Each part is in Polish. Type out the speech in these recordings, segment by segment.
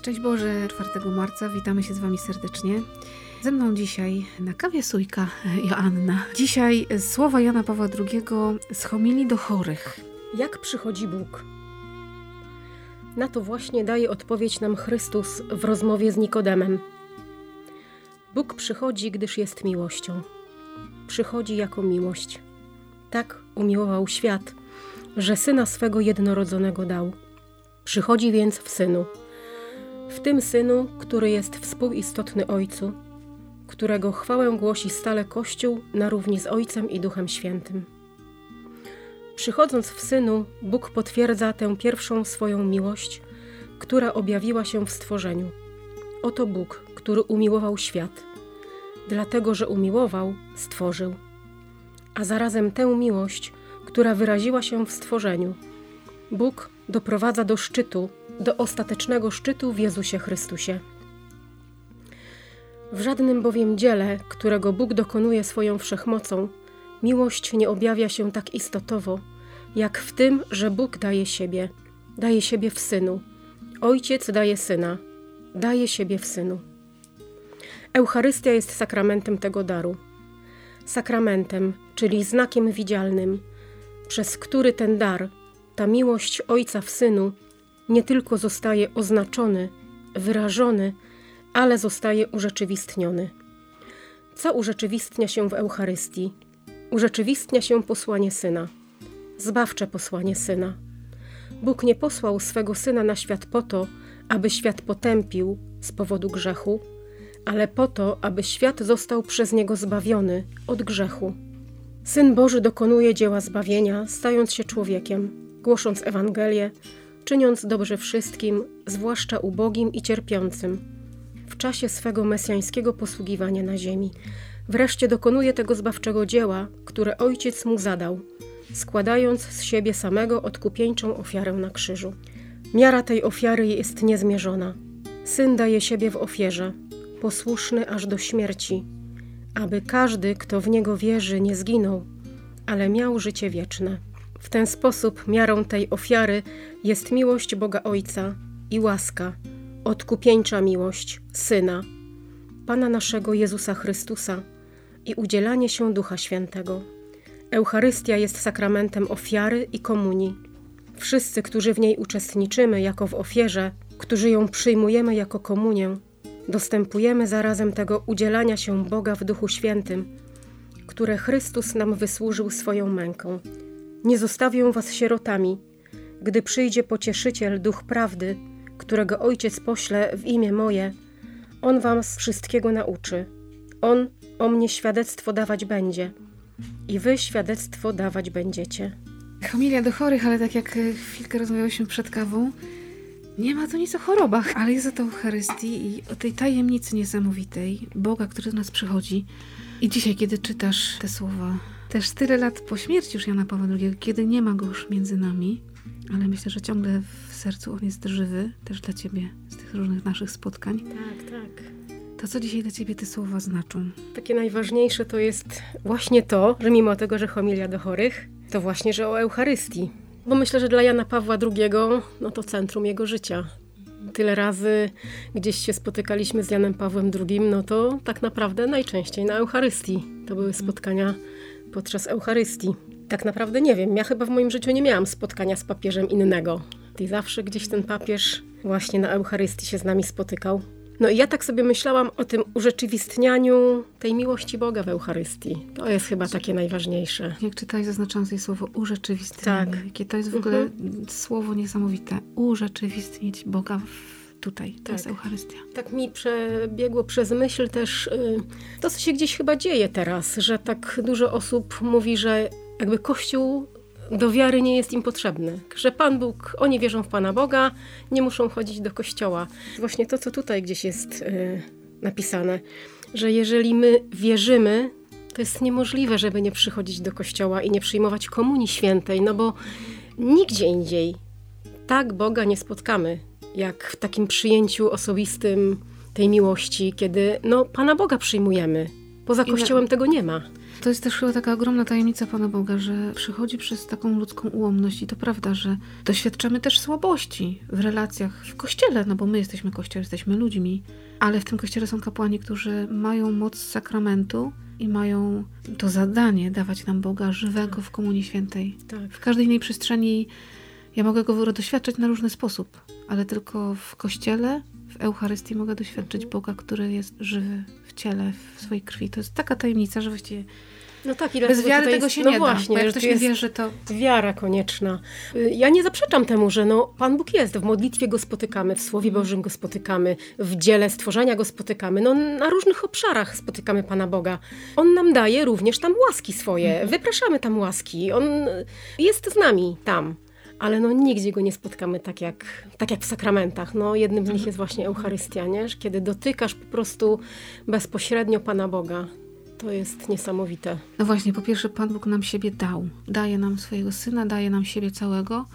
Szczęść Boże, 4 marca, witamy się z Wami serdecznie. Ze mną dzisiaj na kawie sójka Joanna. Dzisiaj słowa Jana Pawła II z homilii do chorych. Jak przychodzi Bóg? Na to właśnie daje odpowiedź nam Chrystus w rozmowie z Nikodemem. Bóg przychodzi, gdyż jest miłością. Przychodzi jako miłość. Tak umiłował świat, że syna swego jednorodzonego dał. Przychodzi więc w synu w tym Synu, który jest współistotny Ojcu, którego chwałę głosi stale Kościół na równi z Ojcem i Duchem Świętym. Przychodząc w Synu, Bóg potwierdza tę pierwszą swoją miłość, która objawiła się w stworzeniu. Oto Bóg, który umiłował świat. Dlatego, że umiłował, stworzył. A zarazem tę miłość, która wyraziła się w stworzeniu. Bóg doprowadza do szczytu do ostatecznego szczytu w Jezusie Chrystusie. W żadnym bowiem dziele, którego Bóg dokonuje swoją wszechmocą, miłość nie objawia się tak istotowo, jak w tym, że Bóg daje siebie, daje siebie w synu. Ojciec daje syna, daje siebie w synu. Eucharystia jest sakramentem tego daru. Sakramentem, czyli znakiem widzialnym, przez który ten dar, ta miłość Ojca w synu, nie tylko zostaje oznaczony, wyrażony, ale zostaje urzeczywistniony. Co urzeczywistnia się w Eucharystii? Urzeczywistnia się posłanie Syna, zbawcze posłanie Syna. Bóg nie posłał swego Syna na świat po to, aby świat potępił z powodu grzechu, ale po to, aby świat został przez Niego zbawiony od grzechu. Syn Boży dokonuje dzieła zbawienia, stając się człowiekiem, głosząc Ewangelię, czyniąc dobrze wszystkim, zwłaszcza ubogim i cierpiącym, w czasie swego mesjańskiego posługiwania na ziemi. Wreszcie dokonuje tego zbawczego dzieła, które ojciec mu zadał, składając z siebie samego odkupieńczą ofiarę na krzyżu. Miara tej ofiary jest niezmierzona. Syn daje siebie w ofierze, posłuszny aż do śmierci, aby każdy, kto w niego wierzy, nie zginął, ale miał życie wieczne. W ten sposób miarą tej ofiary jest miłość Boga Ojca i łaska, odkupieńcza miłość Syna, Pana naszego Jezusa Chrystusa i udzielanie się Ducha Świętego. Eucharystia jest sakramentem ofiary i komunii. Wszyscy, którzy w niej uczestniczymy jako w ofierze, którzy ją przyjmujemy jako komunię, dostępujemy zarazem tego udzielania się Boga w Duchu Świętym, które Chrystus nam wysłużył swoją męką. Nie zostawię was sierotami, gdy przyjdzie pocieszyciel, duch prawdy, którego ojciec pośle w imię moje. On wam wszystkiego nauczy. On o mnie świadectwo dawać będzie i wy świadectwo dawać będziecie. Homilia do chorych, ale tak jak e, chwilkę rozmawiałyśmy przed kawą, nie ma tu nic o chorobach, ale jest o to Eucharystii i o tej tajemnicy niesamowitej Boga, który do nas przychodzi. I dzisiaj, kiedy czytasz te słowa też tyle lat po śmierci już Jana Pawła II, kiedy nie ma go już między nami, ale myślę, że ciągle w sercu on jest żywy, też dla Ciebie, z tych różnych naszych spotkań. Tak, tak. To co dzisiaj dla Ciebie te słowa znaczą? Takie najważniejsze to jest właśnie to, że mimo tego, że homilia do chorych, to właśnie, że o Eucharystii. Bo myślę, że dla Jana Pawła II, no to centrum jego życia. Tyle razy gdzieś się spotykaliśmy z Janem Pawłem II, no to tak naprawdę najczęściej na Eucharystii. To były spotkania podczas Eucharystii. Tak naprawdę nie wiem, ja chyba w moim życiu nie miałam spotkania z papieżem innego. I zawsze gdzieś ten papież właśnie na Eucharystii się z nami spotykał. No i ja tak sobie myślałam o tym urzeczywistnianiu tej miłości Boga w Eucharystii. To jest chyba takie najważniejsze. Jak czytaj, zaznaczam sobie słowo urzeczywistnienie. Tak. Jakie to jest w ogóle mhm. słowo niesamowite. Urzeczywistnić Boga w tutaj, to tak. jest Eucharystia. Tak mi przebiegło przez myśl też y, to, co się gdzieś chyba dzieje teraz, że tak dużo osób mówi, że jakby Kościół do wiary nie jest im potrzebny. Że Pan Bóg, oni wierzą w Pana Boga, nie muszą chodzić do kościoła. Właśnie to, co tutaj gdzieś jest yy, napisane, że jeżeli my wierzymy, to jest niemożliwe, żeby nie przychodzić do kościoła i nie przyjmować komunii świętej, no bo nigdzie indziej tak Boga nie spotkamy, jak w takim przyjęciu osobistym tej miłości, kiedy no, Pana Boga przyjmujemy. Poza Kościołem tego nie ma. To jest też chyba taka ogromna tajemnica Pana Boga, że przychodzi przez taką ludzką ułomność i to prawda, że doświadczamy też słabości w relacjach w Kościele, no bo my jesteśmy Kościołem, jesteśmy ludźmi, ale w tym Kościele są kapłani, którzy mają moc sakramentu i mają to zadanie dawać nam Boga żywego w Komunii Świętej. Tak. W każdej innej przestrzeni ja mogę go doświadczać na różny sposób, ale tylko w Kościele, w Eucharystii mogę doświadczyć Boga, który jest żywy w ciele, w swojej krwi. To jest taka tajemnica, że właściwie no tak, i Bez wiary tego się no nie właśnie, da. Bo jak ktoś nie wierzy, to... Wiara konieczna. Y, ja nie zaprzeczam temu, że no, Pan Bóg jest. W modlitwie Go spotykamy, w Słowie Bożym Go spotykamy, w dziele stworzenia Go spotykamy. No, na różnych obszarach spotykamy Pana Boga. On nam daje również tam łaski swoje. Mhm. Wypraszamy tam łaski. On jest z nami tam ale no nigdzie go nie spotkamy tak jak, tak jak w sakramentach. No, jednym z nich jest właśnie Eucharystia, nie? kiedy dotykasz po prostu bezpośrednio Pana Boga. To jest niesamowite. No właśnie, po pierwsze Pan Bóg nam siebie dał. Daje nam swojego Syna, daje nam siebie całego.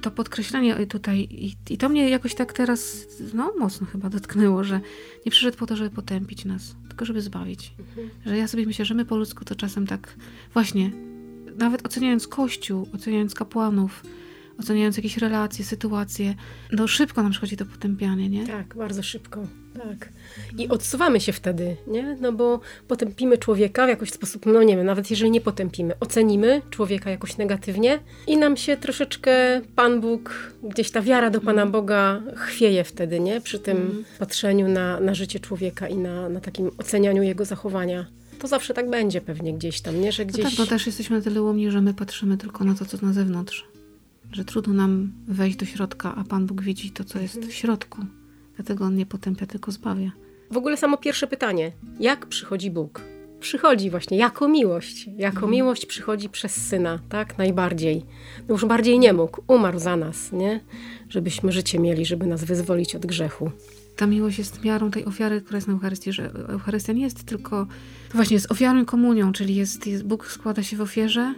To podkreślenie tutaj, i, i to mnie jakoś tak teraz, no mocno chyba dotknęło, że nie przyszedł po to, żeby potępić nas, tylko żeby zbawić. Mhm. Że ja sobie myślę, że my po ludzku to czasem tak właśnie, nawet oceniając Kościół, oceniając kapłanów, oceniając jakieś relacje, sytuacje, no szybko nam przychodzi to potępianie, nie? Tak, bardzo szybko. Tak. I odsuwamy się wtedy, nie? No bo potępimy człowieka w jakiś sposób, no nie wiem, nawet jeżeli nie potępimy, ocenimy człowieka jakoś negatywnie i nam się troszeczkę Pan Bóg, gdzieś ta wiara do Pana Boga chwieje wtedy, nie? Przy tym mm. patrzeniu na, na życie człowieka i na, na takim ocenianiu jego zachowania to zawsze tak będzie pewnie gdzieś tam, nie? Że gdzieś... No tak, bo też jesteśmy na tyle łomni, że my patrzymy tylko na to, co na zewnątrz że trudno nam wejść do środka, a Pan Bóg widzi to, co jest w środku. Dlatego On nie potępia, tylko zbawia. W ogóle samo pierwsze pytanie. Jak przychodzi Bóg? Przychodzi właśnie jako miłość. Jako mhm. miłość przychodzi przez Syna, tak? Najbardziej. No już bardziej nie mógł. Umarł za nas, nie? Żebyśmy życie mieli, żeby nas wyzwolić od grzechu ta miłość jest miarą tej ofiary, która jest na Eucharystii, że Eucharystia nie jest tylko, właśnie jest ofiarą komunią, czyli jest, jest, Bóg składa się w ofierze,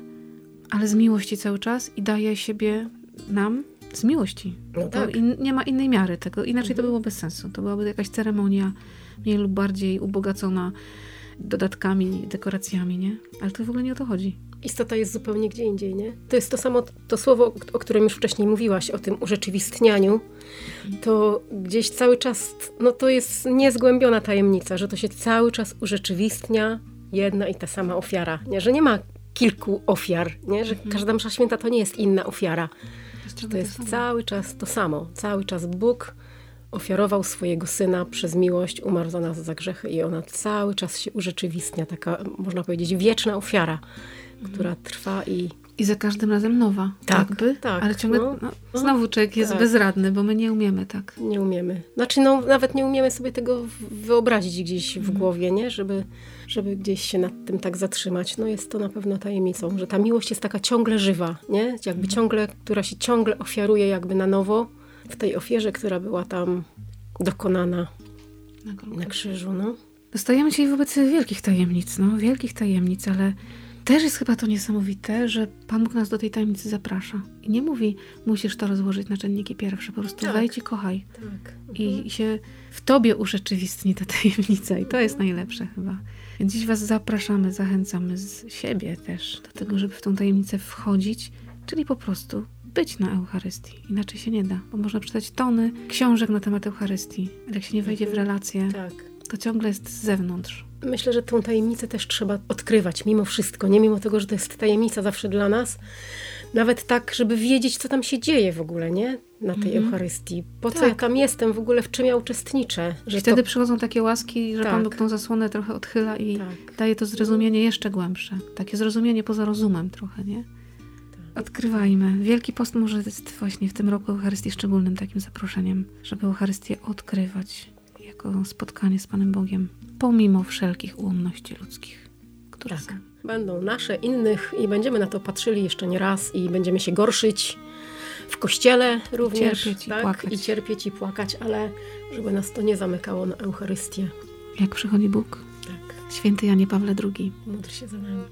ale z miłości cały czas i daje siebie nam z miłości. No tak. in, nie ma innej miary tego, inaczej mhm. to było bez sensu. To byłaby jakaś ceremonia mniej lub bardziej ubogacona dodatkami, dekoracjami, nie? Ale to w ogóle nie o to chodzi. Istota jest zupełnie gdzie indziej, nie? To jest to samo, to słowo, o którym już wcześniej mówiłaś, o tym urzeczywistnianiu, to gdzieś cały czas, no to jest niezgłębiona tajemnica, że to się cały czas urzeczywistnia jedna i ta sama ofiara, nie? Że nie ma kilku ofiar, nie? że mhm. każda msza święta to nie jest inna ofiara. To, to jest cały czas to samo. Cały czas Bóg ofiarował swojego Syna przez miłość, umarł za nas za grzechy i ona cały czas się urzeczywistnia. Taka, można powiedzieć, wieczna ofiara, mhm. która trwa i i za każdym razem nowa, tak, jakby, tak, ale ciągle no, no, no znowu człowiek jest tak. bezradny, bo my nie umiemy tak. Nie umiemy. Znaczy, no, nawet nie umiemy sobie tego wyobrazić gdzieś w mhm. głowie, nie? Żeby, żeby gdzieś się nad tym tak zatrzymać. No jest to na pewno tajemnicą, że ta miłość jest taka ciągle żywa, nie? Jakby mhm. ciągle, która się ciągle ofiaruje jakby na nowo w tej ofierze, która była tam dokonana na, na krzyżu, no. Dostajemy się wobec wielkich tajemnic, no, wielkich tajemnic, ale też jest chyba to niesamowite, że Pan Bóg nas do tej tajemnicy zaprasza. I nie mówi, musisz to rozłożyć na czynniki pierwsze, po prostu tak. wejdź i kochaj. Tak. I, I się w tobie urzeczywistni ta tajemnica i to jest najlepsze chyba. Więc dziś Was zapraszamy, zachęcamy z siebie też do tego, żeby w tą tajemnicę wchodzić, czyli po prostu być na Eucharystii. Inaczej się nie da, bo można przeczytać tony książek na temat Eucharystii, ale jak się nie wejdzie w relację, tak. to ciągle jest z zewnątrz. Myślę, że tą tajemnicę też trzeba odkrywać mimo wszystko, nie mimo tego, że to jest tajemnica zawsze dla nas. Nawet tak, żeby wiedzieć, co tam się dzieje w ogóle, nie? Na tej Mhm. Eucharystii. Po co Tak. ja tam jestem w ogóle, w czym ja uczestniczę? Że Wtedy to... przychodzą takie łaski, że Tak. Pan Bóg tą zasłonę trochę odchyla i Tak. daje to zrozumienie jeszcze głębsze. Takie zrozumienie poza rozumem trochę, nie? Odkrywajmy. Wielki Post może jest właśnie w tym roku Eucharystii szczególnym takim zaproszeniem, żeby Eucharystię odkrywać jako spotkanie z Panem Bogiem, pomimo wszelkich ułomności ludzkich, które Tak. są. Będą nasze, innych i będziemy na to patrzyli jeszcze nie raz i będziemy się gorszyć w kościele również. cierpieć i tak? płakać. I cierpieć i płakać, ale żeby nas to nie zamykało na Eucharystię. Jak przychodzi Bóg? Tak. Święty Janie Pawle II. Módl się za nami.